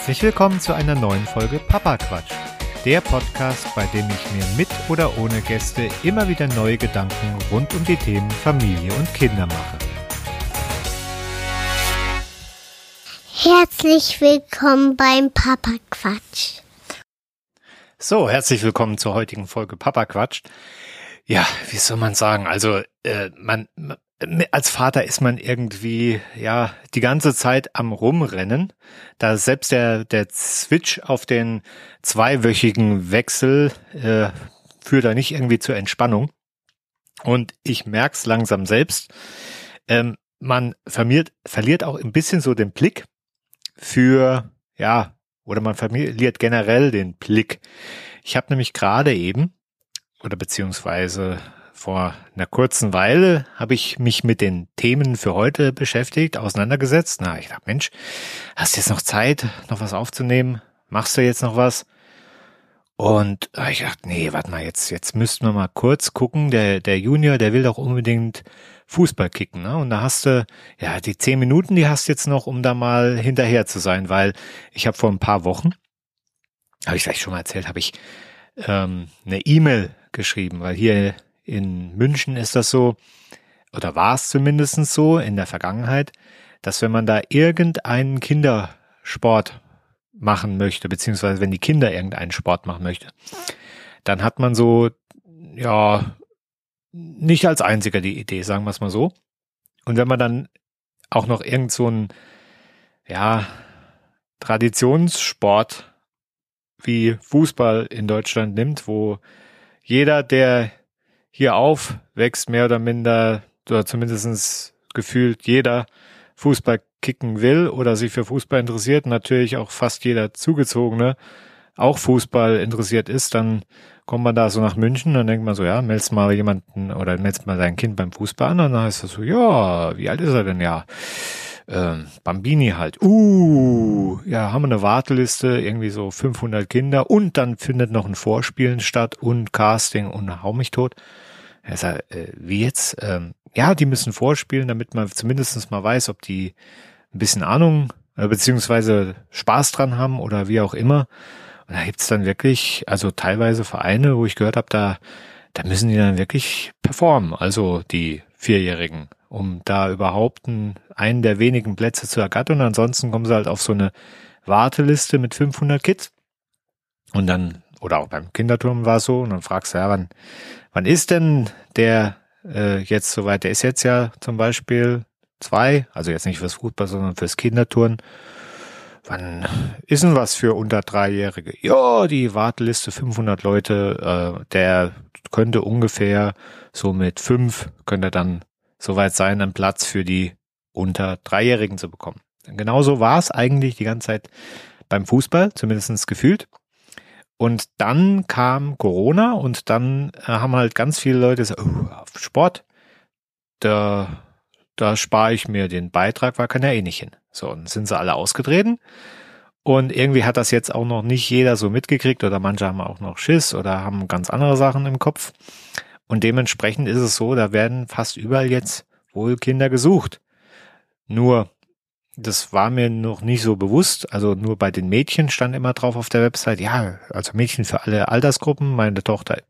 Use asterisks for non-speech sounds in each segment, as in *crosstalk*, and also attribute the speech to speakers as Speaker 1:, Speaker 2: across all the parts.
Speaker 1: Herzlich willkommen zu einer neuen Folge Papa Quatsch. Der Podcast, bei dem ich mir mit oder ohne Gäste immer wieder neue Gedanken rund um die Themen Familie und Kinder mache.
Speaker 2: Herzlich willkommen beim Papa Quatsch.
Speaker 1: So, herzlich willkommen zur heutigen Folge Papa Quatsch. Ja, wie soll man sagen? Also, äh, man, als Vater ist man irgendwie ja die ganze Zeit am rumrennen. Da selbst der der Switch auf den zweiwöchigen Wechsel äh, führt da nicht irgendwie zur Entspannung. Und ich merk's langsam selbst. Ähm, man verliert, verliert auch ein bisschen so den Blick für ja oder man verliert generell den Blick. Ich habe nämlich gerade eben oder beziehungsweise vor einer kurzen Weile habe ich mich mit den Themen für heute beschäftigt, auseinandergesetzt. Na, ich dachte, Mensch, hast du jetzt noch Zeit, noch was aufzunehmen? Machst du jetzt noch was? Und ich dachte, nee, warte mal, jetzt, jetzt müssten wir mal kurz gucken. Der, der Junior, der will doch unbedingt Fußball kicken, ne? Und da hast du, ja, die zehn Minuten, die hast du jetzt noch, um da mal hinterher zu sein, weil ich habe vor ein paar Wochen, habe ich vielleicht schon mal erzählt, habe ich ähm, eine E-Mail geschrieben, weil hier in München ist das so, oder war es zumindest so in der Vergangenheit, dass wenn man da irgendeinen Kindersport machen möchte, beziehungsweise wenn die Kinder irgendeinen Sport machen möchte, dann hat man so, ja, nicht als einziger die Idee, sagen wir es mal so. Und wenn man dann auch noch irgend so ein, ja, Traditionssport wie Fußball in Deutschland nimmt, wo jeder, der hier aufwächst, mehr oder minder, oder zumindestens gefühlt jeder Fußball kicken will oder sich für Fußball interessiert, natürlich auch fast jeder Zugezogene auch Fußball interessiert ist, dann kommt man da so nach München und denkt man so, ja, meldest mal jemanden oder meldest mal dein Kind beim Fußball an und dann heißt es so, ja, wie alt ist er denn? Ja, ähm, Bambini halt. Uh, ja, haben wir eine Warteliste, irgendwie so 500 Kinder und dann findet noch ein Vorspielen statt und Casting und hau mich tot. Er sagt, äh, wie jetzt? Ähm, ja, die müssen vorspielen, damit man zumindest mal weiß, ob die ein bisschen Ahnung äh, beziehungsweise Spaß dran haben oder wie auch immer. Und da gibt's dann wirklich, also teilweise Vereine, wo ich gehört habe, da, da müssen die dann wirklich performen, also die Vierjährigen, um da überhaupt einen, einen der wenigen Plätze zu ergattern. Ansonsten kommen sie halt auf so eine Warteliste mit 500 Kids. Und dann, oder auch beim Kinderturm war es so, und dann fragst du, ja, wann, wann ist denn der äh, jetzt soweit? Der ist jetzt ja zum Beispiel zwei, also jetzt nicht fürs Fußball, sondern fürs Kinderturnen. Wann ist denn was für unter Dreijährige? Ja, die Warteliste 500 Leute, äh, der könnte ungefähr so mit fünf, könnte dann soweit sein, einen Platz für die unter Dreijährigen zu bekommen. Genauso war es eigentlich die ganze Zeit beim Fußball, zumindestens gefühlt. Und dann kam Corona und dann äh, haben halt ganz viele Leute gesagt, oh, Sport, da, da spare ich mir den Beitrag, weil kann ja eh nicht hin. So, und sind sie alle ausgetreten. Und irgendwie hat das jetzt auch noch nicht jeder so mitgekriegt oder manche haben auch noch Schiss oder haben ganz andere Sachen im Kopf. Und dementsprechend ist es so, da werden fast überall jetzt wohl Kinder gesucht. Nur das war mir noch nicht so bewusst. Also nur bei den Mädchen stand immer drauf auf der Website, ja, also Mädchen für alle Altersgruppen. Meine Tochter,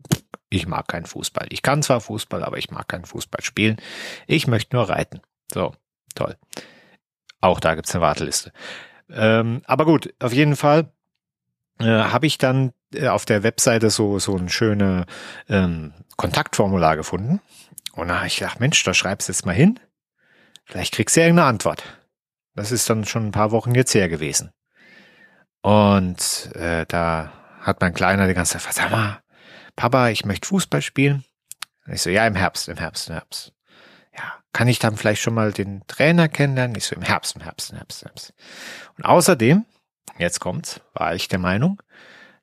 Speaker 1: ich mag keinen Fußball. Ich kann zwar Fußball, aber ich mag keinen Fußball spielen. Ich möchte nur reiten. So, toll. Auch da gibt's eine Warteliste. Ähm, aber gut, auf jeden Fall äh, habe ich dann äh, auf der Webseite so so ein schöne ähm, Kontaktformular gefunden. Und da habe ich gedacht, Mensch, da schreibst du jetzt mal hin. Vielleicht kriegst du ja irgendeine Antwort. Das ist dann schon ein paar Wochen jetzt her gewesen. Und äh, da hat mein Kleiner die ganze Zeit, sag mal, Papa, ich möchte Fußball spielen. Und ich so, ja, im Herbst, im Herbst, im Herbst. Ja, kann ich dann vielleicht schon mal den Trainer kennenlernen? Ich so, im Herbst, im Herbst, im Herbst, im Herbst. Und außerdem, jetzt kommt's, war ich der Meinung,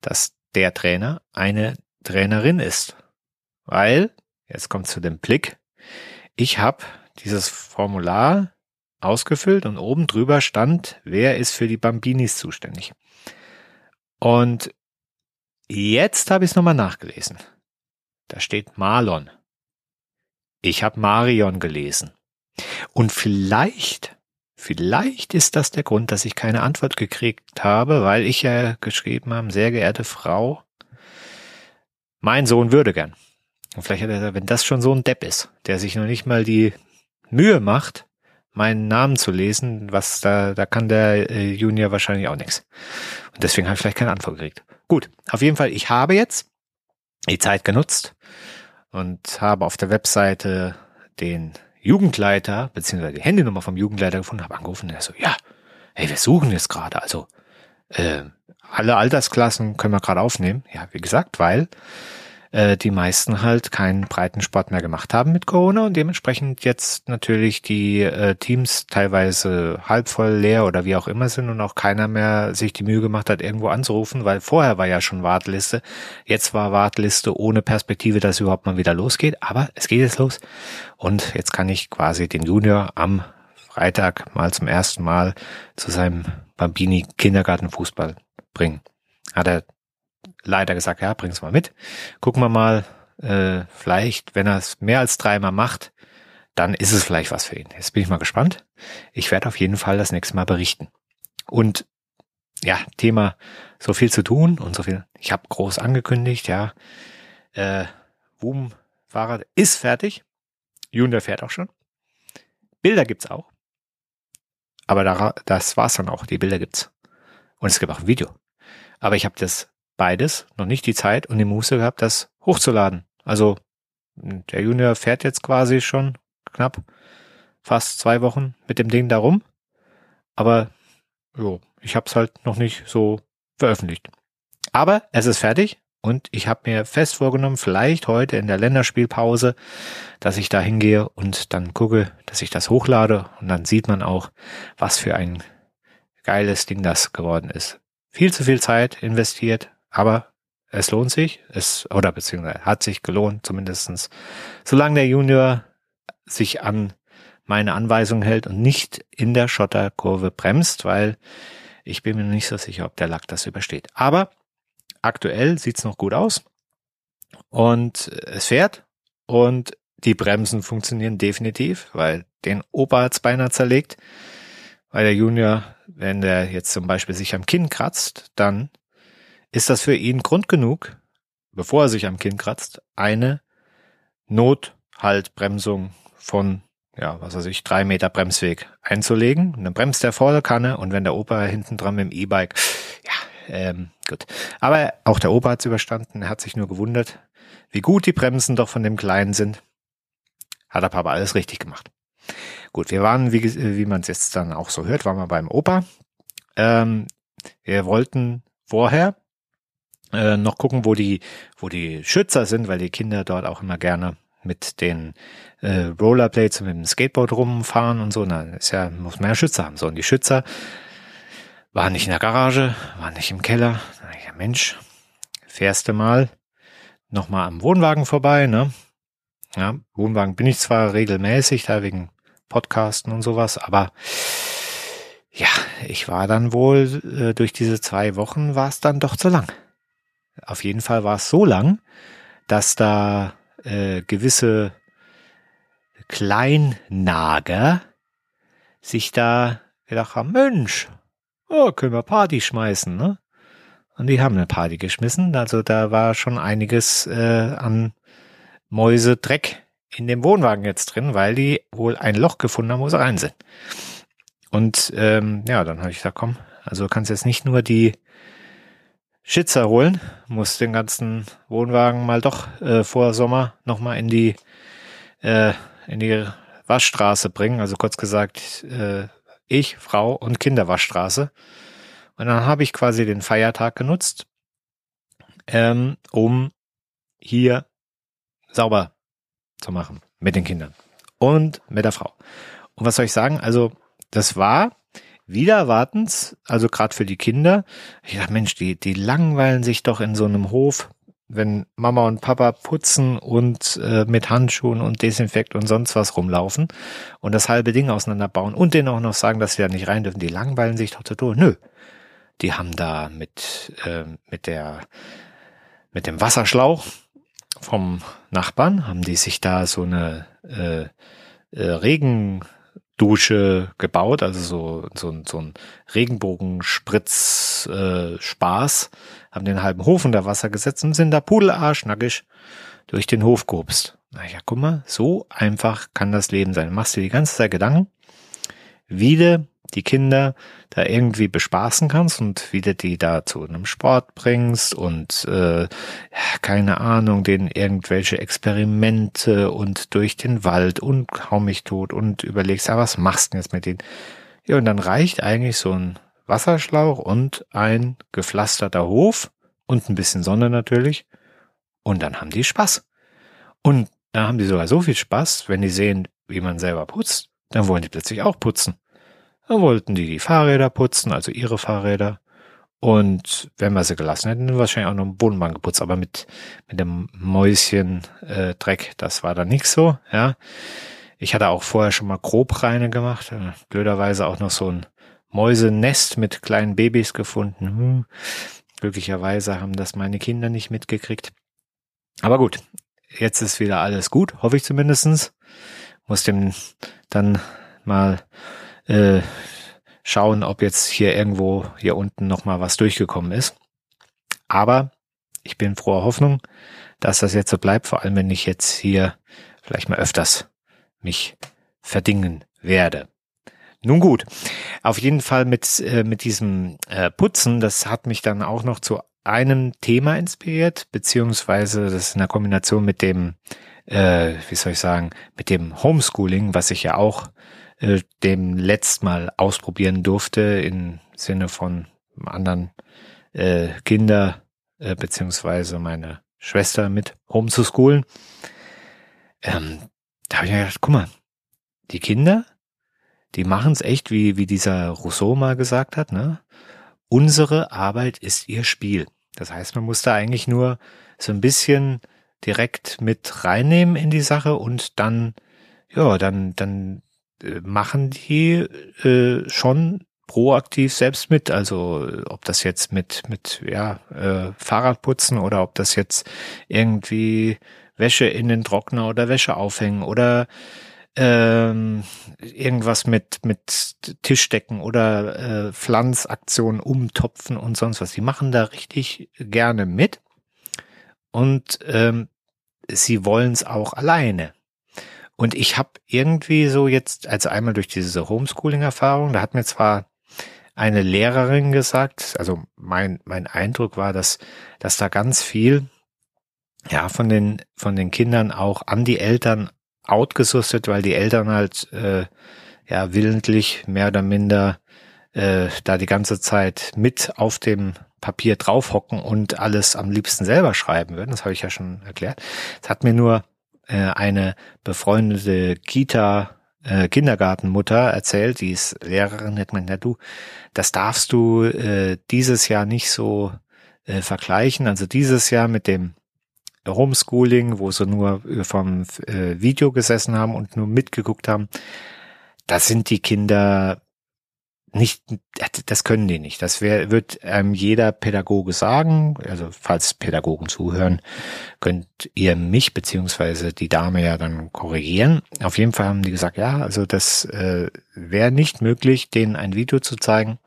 Speaker 1: dass der Trainer eine Trainerin ist. Weil, jetzt kommt zu dem Blick, ich habe dieses Formular ausgefüllt und oben drüber stand, wer ist für die Bambinis zuständig. Und jetzt habe ich es nochmal nachgelesen. Da steht Marlon. Ich habe Marion gelesen. Und vielleicht, Vielleicht ist das der Grund, dass ich keine Antwort gekriegt habe, weil ich ja geschrieben habe, sehr geehrte Frau, mein Sohn würde gern. Und vielleicht hat er, wenn das schon so ein Depp ist, der sich noch nicht mal die Mühe macht, meinen Namen zu lesen, was da, da kann der äh, Junior wahrscheinlich auch nichts. Und deswegen habe ich vielleicht keine Antwort gekriegt. Gut, auf jeden Fall, ich habe jetzt die Zeit genutzt und habe auf der Webseite den Jugendleiter, beziehungsweise die Handynummer vom Jugendleiter gefunden, habe angerufen und er so, ja, hey, wir suchen jetzt gerade, also äh, alle Altersklassen können wir gerade aufnehmen. Ja, wie gesagt, weil äh, die meisten halt keinen breiten Sport mehr gemacht haben mit Corona und dementsprechend jetzt natürlich die äh, Teams teilweise halb voll leer oder wie auch immer sind und auch keiner mehr sich die Mühe gemacht hat, irgendwo anzurufen, weil vorher war ja schon Warteliste. Jetzt war Warteliste ohne Perspektive, dass überhaupt mal wieder losgeht. Aber es geht jetzt los und jetzt kann ich quasi den Junior am Freitag mal zum ersten Mal zu seinem Bambini Kindergartenfußball bringen. Hat er leider gesagt, ja, bring's mal mit. Gucken wir mal, äh, vielleicht, wenn er es mehr als dreimal macht, dann ist es vielleicht was für ihn. Jetzt bin ich mal gespannt. Ich werde auf jeden Fall das nächste Mal berichten. Und ja, Thema so viel zu tun und so viel. Ich habe groß angekündigt, ja. Äh, Boom Fahrrad ist fertig. Junior fährt auch schon. Bilder gibt's auch. Aber da, das war's dann auch. Die Bilder gibt's. Und es gibt auch ein Video. Aber ich habe das beides noch nicht die Zeit und die Muße gehabt, das hochzuladen. Also der Junior fährt jetzt quasi schon knapp fast zwei Wochen mit dem Ding darum. Aber jo, ich habe es halt noch nicht so veröffentlicht. Aber es ist fertig und ich habe mir fest vorgenommen, vielleicht heute in der Länderspielpause, dass ich da hingehe und dann gucke, dass ich das hochlade und dann sieht man auch, was für ein geiles Ding das geworden ist. Viel zu viel Zeit investiert, aber es lohnt sich, es, oder beziehungsweise hat sich gelohnt, zumindestens, solange der Junior sich an meine Anweisung hält und nicht in der Schotterkurve bremst, weil ich bin mir nicht so sicher, ob der Lack das übersteht. Aber aktuell sieht's noch gut aus und es fährt und die Bremsen funktionieren definitiv, weil den Opa hat's beinahe zerlegt, weil der Junior, wenn der jetzt zum Beispiel sich am Kinn kratzt, dann ist das für ihn Grund genug, bevor er sich am Kinn kratzt, eine Nothaltbremsung von, ja, was weiß ich, drei Meter Bremsweg einzulegen. Und dann bremst er der Kanne und wenn der Opa hinten dran mit dem E-Bike, ja, ähm, gut. Aber auch der Opa hat's überstanden, er hat sich nur gewundert, wie gut die Bremsen doch von dem Kleinen sind. Hat der Papa alles richtig gemacht. Gut, wir waren, wie, wie man es jetzt dann auch so hört, waren wir beim Opa. Ähm, wir wollten vorher äh, noch gucken, wo die, wo die Schützer sind, weil die Kinder dort auch immer gerne mit den äh, Rollerblades und mit dem Skateboard rumfahren und so. Na, ist ja, muss man ja Schützer haben. So, und die Schützer waren nicht in der Garage, waren nicht im Keller. Ja, Mensch, fährste mal nochmal am Wohnwagen vorbei, ne? Ja, Wohnwagen bin ich zwar regelmäßig, da wegen Podcasten und sowas, aber ja, ich war dann wohl, äh, durch diese zwei Wochen war es dann doch zu lang. Auf jeden Fall war es so lang, dass da äh, gewisse Kleinnager sich da gedacht haben, Mensch, oh, können wir Party schmeißen, ne? Und die haben eine Party geschmissen. Also da war schon einiges äh, an Mäusedreck in dem Wohnwagen jetzt drin, weil die wohl ein Loch gefunden haben, wo sie rein sind. Und ähm, ja, dann habe ich gesagt, komm, also du kannst jetzt nicht nur die Schitzer holen, muss den ganzen Wohnwagen mal doch äh, vor Sommer nochmal in die äh, in die Waschstraße bringen. Also kurz gesagt, äh, ich, Frau und Kinderwaschstraße. Und dann habe ich quasi den Feiertag genutzt, ähm, um hier sauber zu machen mit den Kindern und mit der Frau. Und was soll ich sagen? Also das war wieder erwartens, also gerade für die Kinder, ich dachte, Mensch, die, die langweilen sich doch in so einem Hof, wenn Mama und Papa putzen und äh, mit Handschuhen und Desinfekt und sonst was rumlaufen und das halbe Ding auseinanderbauen und denen auch noch sagen, dass sie da nicht rein dürfen, die langweilen sich doch total. Nö. Die haben da mit, äh, mit der, mit dem Wasserschlauch vom Nachbarn, haben die sich da so eine äh, äh, Regen Dusche gebaut, also so, so, so ein Regenbogenspritz äh, haben den halben Hof unter Wasser gesetzt und sind da pudelarschnackig durch den Hof gehupst. Na ja, guck mal, so einfach kann das Leben sein. machst dir die ganze Zeit Gedanken, wie du die Kinder da irgendwie bespaßen kannst und wie du die da zu einem Sport bringst und äh, keine Ahnung, denen irgendwelche Experimente und durch den Wald und hau mich tot und überlegst, ja, was machst du denn jetzt mit denen? Ja, und dann reicht eigentlich so ein Wasserschlauch und ein gepflasterter Hof und ein bisschen Sonne natürlich und dann haben die Spaß. Und dann haben die sogar so viel Spaß, wenn die sehen, wie man selber putzt, dann wollen die plötzlich auch putzen. Dann wollten die die Fahrräder putzen, also ihre Fahrräder. Und wenn wir sie gelassen hätten, dann wahrscheinlich auch noch einen Bodenbank geputzt, aber mit, mit dem Mäuschen äh, Dreck, das war dann nicht so, ja. Ich hatte auch vorher schon mal Grobreine gemacht, äh, blöderweise auch noch so ein Mäusenest mit kleinen Babys gefunden. Hm. Glücklicherweise haben das meine Kinder nicht mitgekriegt. Aber gut, jetzt ist wieder alles gut, hoffe ich zumindestens. Muss dem dann mal äh, schauen, ob jetzt hier irgendwo hier unten nochmal was durchgekommen ist. Aber ich bin froher Hoffnung, dass das jetzt so bleibt, vor allem wenn ich jetzt hier vielleicht mal öfters mich verdingen werde. Nun gut, auf jeden Fall mit, äh, mit diesem äh, Putzen, das hat mich dann auch noch zu einem Thema inspiriert, beziehungsweise das in der Kombination mit dem, äh, wie soll ich sagen, mit dem Homeschooling, was ich ja auch äh, dem letzt mal ausprobieren durfte, im Sinne von anderen äh, Kinder, äh, beziehungsweise meine Schwester mit homezuschoolen. Ähm, da habe ich mir gedacht, guck mal, die Kinder, die machen es echt, wie, wie dieser Rousseau mal gesagt hat, ne? Unsere Arbeit ist ihr Spiel. Das heißt, man muss da eigentlich nur so ein bisschen direkt mit reinnehmen in die Sache und dann, ja, dann, dann machen die äh, schon proaktiv selbst mit. Also ob das jetzt mit, mit ja, äh, Fahrradputzen oder ob das jetzt irgendwie Wäsche in den Trockner oder Wäsche aufhängen oder ähm, irgendwas mit mit Tischdecken oder äh, Pflanzaktionen umtopfen und sonst was. Die machen da richtig gerne mit und ähm, sie wollen es auch alleine. Und ich habe irgendwie so jetzt, also einmal durch diese Homeschooling-Erfahrung, da hat mir zwar eine Lehrerin gesagt, also mein mein Eindruck war, dass dass da ganz viel ja von den von den Kindern auch an die Eltern outgesustet, weil die Eltern halt äh, ja willentlich mehr oder minder äh, da die ganze Zeit mit auf dem Papier draufhocken und alles am liebsten selber schreiben würden. Das habe ich ja schon erklärt. Es hat mir nur äh, eine befreundete Kita äh, Kindergartenmutter erzählt, die ist Lehrerin, hat man ja du, das darfst du äh, dieses Jahr nicht so äh, vergleichen. Also dieses Jahr mit dem Homeschooling, wo sie nur vom äh, Video gesessen haben und nur mitgeguckt haben, da sind die Kinder nicht, das können die nicht. Das wär, wird ähm, jeder Pädagoge sagen. Also falls Pädagogen zuhören, könnt ihr mich beziehungsweise die Dame ja dann korrigieren. Auf jeden Fall haben die gesagt, ja, also das äh, wäre nicht möglich, denen ein Video zu zeigen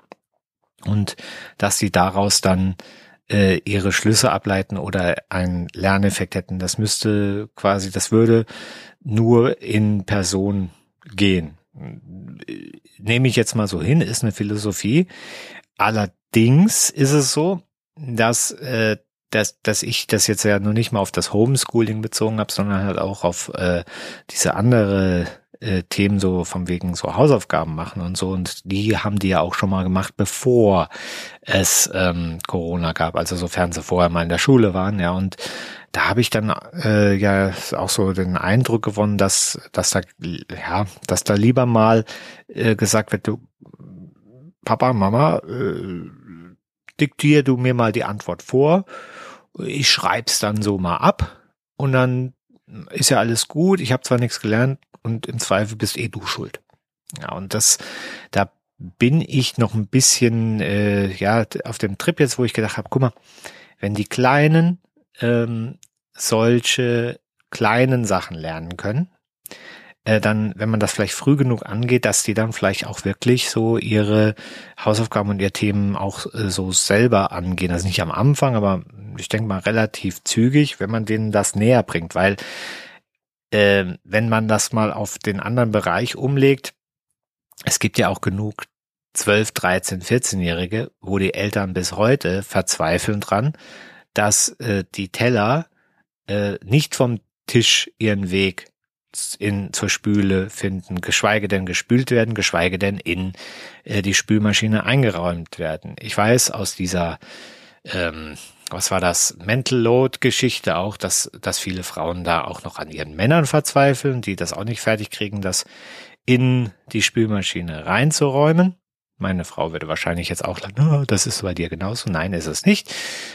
Speaker 1: und dass sie daraus dann äh, ihre Schlüsse ableiten oder einen Lerneffekt hätten. Das müsste quasi, das würde nur in Person gehen. Nehme ich jetzt mal so hin, ist eine Philosophie. Allerdings ist es so, dass äh, dass, dass ich das jetzt ja nur nicht mal auf das Homeschooling bezogen habe, sondern halt auch auf äh, diese andere äh, Themen so von wegen so Hausaufgaben machen und so. Und die haben die ja auch schon mal gemacht, bevor es ähm, Corona gab, also sofern sie vorher mal in der Schule waren, ja. Und da habe ich dann äh, ja auch so den Eindruck gewonnen, dass, dass da, ja, dass da lieber mal äh, gesagt wird, du, Papa, Mama, äh, diktier du mir mal die Antwort vor. Ich schreib's dann so mal ab und dann ist ja alles gut. Ich habe zwar nichts gelernt, und im Zweifel bist eh du schuld. Ja, und das, da bin ich noch ein bisschen äh, ja auf dem Trip jetzt, wo ich gedacht habe, guck mal, wenn die Kleinen ähm, solche kleinen Sachen lernen können, äh, dann, wenn man das vielleicht früh genug angeht, dass die dann vielleicht auch wirklich so ihre Hausaufgaben und ihr Themen auch äh, so selber angehen. Also nicht am Anfang, aber ich denke mal relativ zügig, wenn man denen das näher bringt, weil äh, wenn man das mal auf den anderen Bereich umlegt, es gibt ja auch genug 12, 13, 14-Jährige, wo die Eltern bis heute verzweifeln dran, dass äh, die Teller äh, nicht vom Tisch ihren Weg in zur Spüle finden, geschweige denn gespült werden, geschweige denn in äh, die Spülmaschine eingeräumt werden. Ich weiß aus dieser ähm, was war das Mental Load Geschichte auch, dass dass viele Frauen da auch noch an ihren Männern verzweifeln, die das auch nicht fertig kriegen, das in die Spülmaschine reinzuräumen. Meine Frau würde wahrscheinlich jetzt auch sagen, das ist bei dir genauso. Nein, ist es nicht.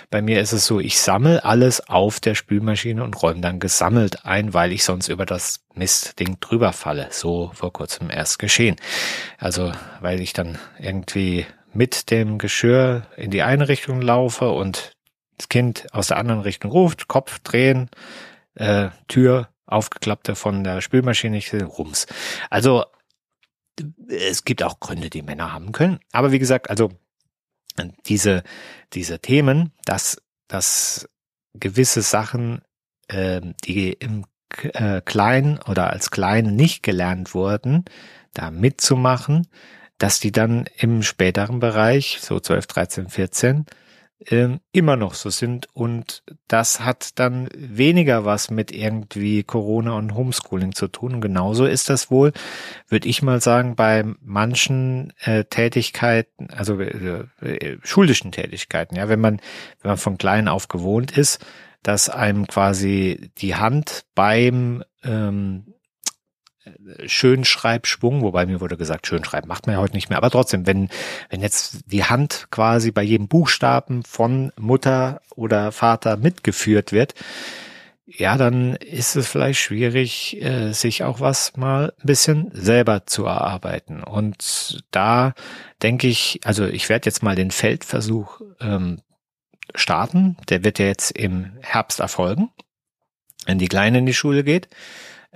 Speaker 1: Bei mir ist es so, ich sammle alles auf der Spülmaschine und räume dann gesammelt ein, weil ich sonst über das Mistding drüber falle. So vor kurzem erst geschehen. Also, weil ich dann irgendwie mit dem Geschirr in die eine Richtung laufe und das Kind aus der anderen Richtung ruft, Kopf drehen, äh, Tür aufgeklappte von der Spülmaschine, ich Rums. Also es gibt auch Gründe, die Männer haben können. Aber wie gesagt, also diese, diese Themen, dass, dass gewisse Sachen, äh, die im äh, Kleinen oder als Kleinen nicht gelernt wurden, da mitzumachen, dass die dann im späteren Bereich, so 12, 13, 14, ähm, immer noch so sind. Und das hat dann weniger was mit irgendwie Corona und Homeschooling zu tun. Und genauso ist das wohl, würde ich mal sagen, bei manchen äh, Tätigkeiten, also äh, äh, schulischen Tätigkeiten, ja, wenn man, wenn man von klein auf gewohnt ist, dass einem quasi die Hand beim ähm, Schönschreibschwung, wobei mir wurde gesagt, Schönschreiben macht man ja heute nicht mehr, aber trotzdem, wenn, wenn jetzt die Hand quasi bei jedem Buchstaben von Mutter oder Vater mitgeführt wird, ja, dann ist es vielleicht schwierig, äh, sich auch was mal ein bisschen selber zu erarbeiten. Und da denke ich, also ich werde jetzt mal den Feldversuch ähm, starten. Der wird ja jetzt im Herbst erfolgen, wenn die Kleine in die Schule geht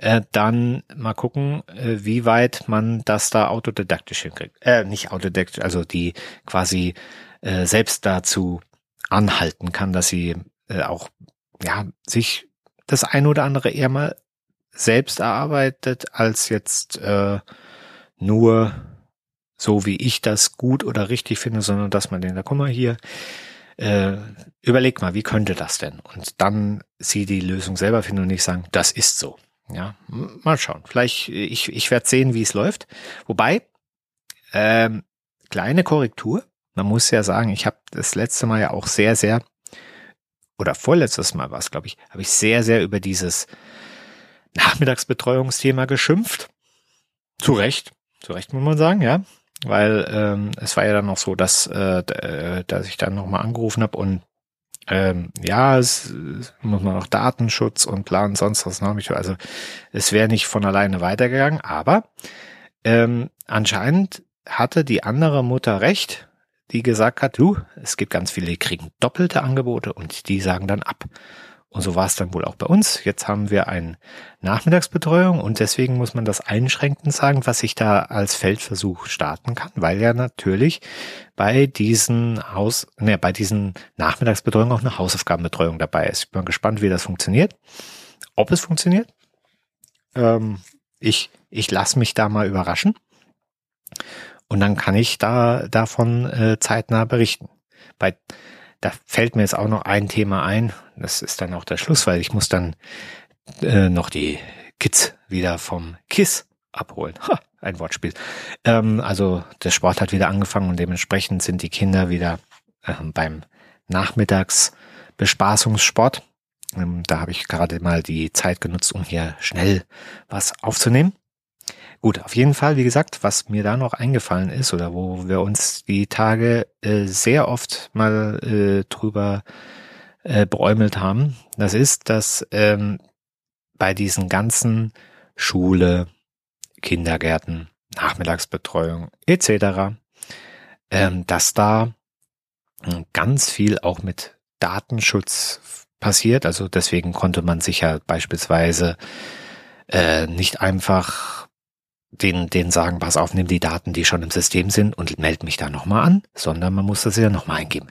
Speaker 1: äh, dann mal gucken, äh, wie weit man das da autodidaktisch hinkriegt. Äh, nicht autodidaktisch, also die quasi äh, selbst dazu anhalten kann, dass sie äh, auch ja sich das ein oder andere eher mal selbst erarbeitet, als jetzt äh, nur so wie ich das gut oder richtig finde, sondern dass man den da, guck mal hier, äh, überleg mal, wie könnte das denn? Und dann sie die Lösung selber finden und nicht sagen, das ist so. Ja, mal schauen. Vielleicht, ich, ich werde sehen, wie es läuft. Wobei, ähm, kleine Korrektur. Man muss ja sagen, ich habe das letzte Mal ja auch sehr, sehr, oder vorletztes Mal war es, glaube ich, habe ich sehr, sehr über dieses Nachmittagsbetreuungsthema geschimpft. Zu Recht, zu Recht muss man sagen, ja. Weil ähm, es war ja dann noch so, dass, äh, äh dass ich dann nochmal angerufen habe und ähm, ja, es, muss man auch Datenschutz und Plan sonst was noch. Also es wäre nicht von alleine weitergegangen, aber ähm, anscheinend hatte die andere Mutter recht, die gesagt hat, du, es gibt ganz viele, die kriegen doppelte Angebote und die sagen dann ab. Und so war es dann wohl auch bei uns. Jetzt haben wir eine Nachmittagsbetreuung und deswegen muss man das einschränkend sagen, was ich da als Feldversuch starten kann, weil ja natürlich bei diesen Haus, ne, bei diesen Nachmittagsbetreuungen auch eine Hausaufgabenbetreuung dabei ist. Ich bin gespannt, wie das funktioniert. Ob es funktioniert. Ähm, ich, ich lasse mich da mal überraschen. Und dann kann ich da davon äh, zeitnah berichten. Bei da fällt mir jetzt auch noch ein Thema ein. Das ist dann auch der Schluss, weil ich muss dann äh, noch die Kids wieder vom KISS abholen. Ha, ein Wortspiel. Ähm, also der Sport hat wieder angefangen und dementsprechend sind die Kinder wieder äh, beim Nachmittagsbespaßungssport. Ähm, da habe ich gerade mal die Zeit genutzt, um hier schnell was aufzunehmen. Gut, auf jeden Fall, wie gesagt, was mir da noch eingefallen ist oder wo wir uns die Tage äh, sehr oft mal äh, drüber äh, beäumelt haben, das ist, dass ähm, bei diesen ganzen Schule, Kindergärten, Nachmittagsbetreuung etc., ähm, dass da ganz viel auch mit Datenschutz passiert. Also deswegen konnte man sich ja beispielsweise äh, nicht einfach den, den sagen, pass auf, nimm die Daten, die schon im System sind und melde mich da nochmal an, sondern man muss das ja nochmal eingeben.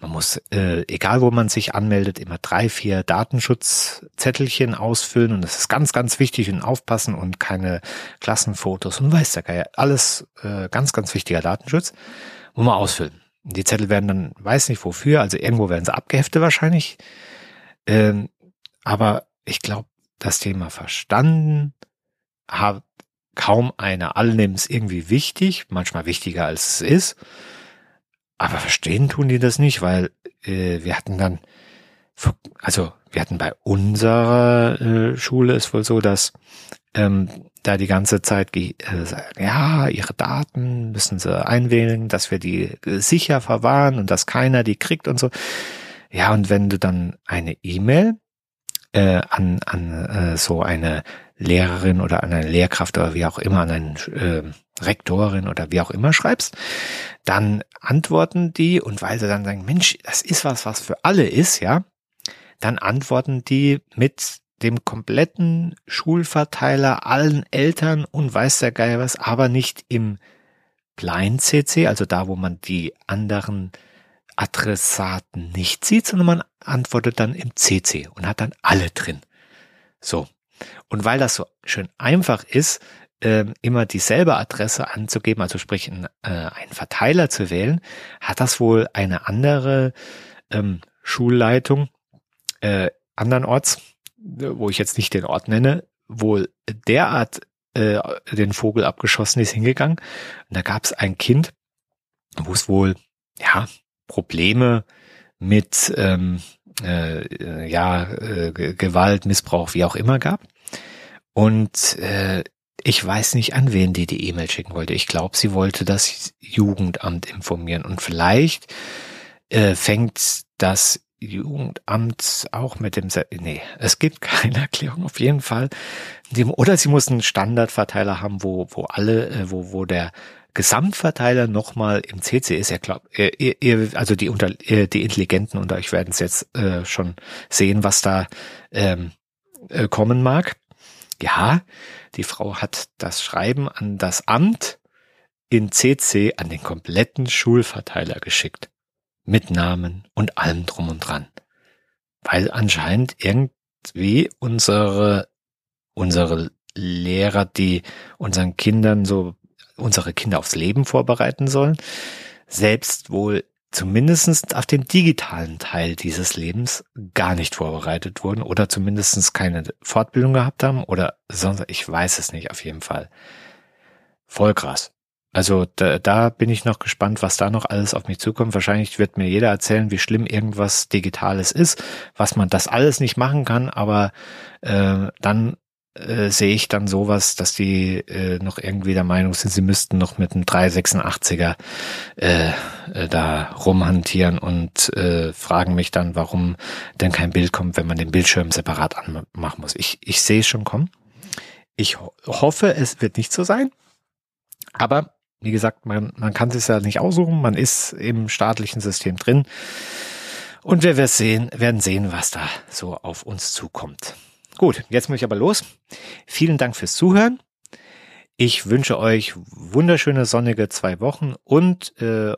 Speaker 1: Man muss, äh, egal wo man sich anmeldet, immer drei, vier Datenschutzzettelchen ausfüllen und das ist ganz, ganz wichtig und aufpassen und keine Klassenfotos und weiß der Geier. Alles äh, ganz, ganz wichtiger Datenschutz, muss man ausfüllen. Die Zettel werden dann, weiß nicht wofür, also irgendwo werden sie abgeheftet wahrscheinlich. Ähm, aber ich glaube, das Thema verstanden hat kaum einer. Alle nehmen es irgendwie wichtig, manchmal wichtiger als es ist. Aber verstehen tun die das nicht, weil äh, wir hatten dann, also wir hatten bei unserer äh, Schule ist wohl so, dass ähm, da die ganze Zeit äh, ja, ihre Daten müssen sie einwählen, dass wir die äh, sicher verwahren und dass keiner die kriegt und so. Ja, und wenn du dann eine E-Mail äh, an, an äh, so eine Lehrerin oder an eine Lehrkraft oder wie auch immer, an einen äh, Rektorin oder wie auch immer schreibst, dann antworten die und weil sie dann sagen, Mensch, das ist was, was für alle ist, ja, dann antworten die mit dem kompletten Schulverteiler, allen Eltern und weiß der Geil was, aber nicht im Blind CC, also da, wo man die anderen Adressaten nicht sieht, sondern man antwortet dann im CC und hat dann alle drin. So. Und weil das so schön einfach ist, äh, immer dieselbe Adresse anzugeben, also sprich äh, einen Verteiler zu wählen, hat das wohl eine andere ähm, Schulleitung äh, andernorts, wo ich jetzt nicht den Ort nenne, wohl derart äh, den Vogel abgeschossen ist hingegangen. Und da gab es ein Kind, wo es wohl ja Probleme mit ähm, äh, ja äh, Gewalt, Missbrauch, wie auch immer gab. Und äh, ich weiß nicht, an wen die die E-Mail schicken wollte. Ich glaube, sie wollte das Jugendamt informieren. Und vielleicht äh, fängt das Jugendamt auch mit dem, nee, es gibt keine *laughs* Erklärung auf jeden Fall. Oder sie muss einen Standardverteiler haben, wo, wo alle, äh, wo, wo der Gesamtverteiler nochmal im CC ist. Ja, glaub, ihr, ihr, also die unter, die Intelligenten unter euch werden es jetzt äh, schon sehen, was da ähm, äh, kommen mag. Ja, die Frau hat das Schreiben an das Amt in CC an den kompletten Schulverteiler geschickt. Mit Namen und allem drum und dran. Weil anscheinend irgendwie unsere, unsere Lehrer, die unseren Kindern so unsere Kinder aufs Leben vorbereiten sollen, selbst wohl zumindestens auf den digitalen Teil dieses Lebens gar nicht vorbereitet wurden oder zumindestens keine Fortbildung gehabt haben oder sonst, ich weiß es nicht auf jeden Fall. Voll krass. Also da, da bin ich noch gespannt, was da noch alles auf mich zukommt. Wahrscheinlich wird mir jeder erzählen, wie schlimm irgendwas Digitales ist, was man das alles nicht machen kann, aber äh, dann äh, sehe ich dann sowas, dass die äh, noch irgendwie der Meinung sind, sie müssten noch mit einem 386er äh, äh, da rumhantieren und äh, fragen mich dann, warum denn kein Bild kommt, wenn man den Bildschirm separat anmachen muss. Ich, ich sehe es schon kommen. Ich ho hoffe, es wird nicht so sein. Aber wie gesagt, man, man kann es ja nicht aussuchen. Man ist im staatlichen System drin. Und wir werden sehen, werden sehen, was da so auf uns zukommt. Gut, jetzt muss ich aber los. Vielen Dank fürs Zuhören. Ich wünsche euch wunderschöne sonnige zwei Wochen und äh,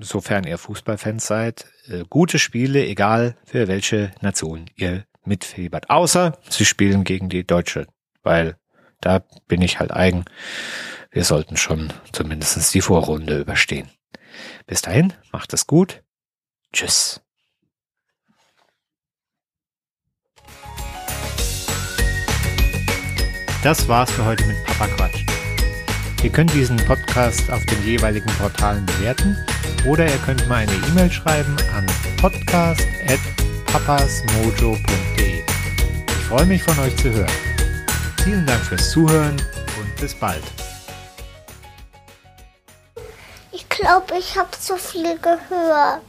Speaker 1: sofern ihr Fußballfans seid, äh, gute Spiele, egal für welche Nation ihr mitfiebert. Außer sie spielen gegen die Deutsche, weil da bin ich halt eigen. Wir sollten schon zumindest die Vorrunde überstehen. Bis dahin, macht es gut. Tschüss. Das war's für heute mit Papa Quatsch. Ihr könnt diesen Podcast auf den jeweiligen Portalen bewerten oder ihr könnt mir eine E-Mail schreiben an podcast.papasmojo.de. Ich freue mich von euch zu hören. Vielen Dank fürs Zuhören und bis bald.
Speaker 2: Ich glaube, ich habe zu viel gehört.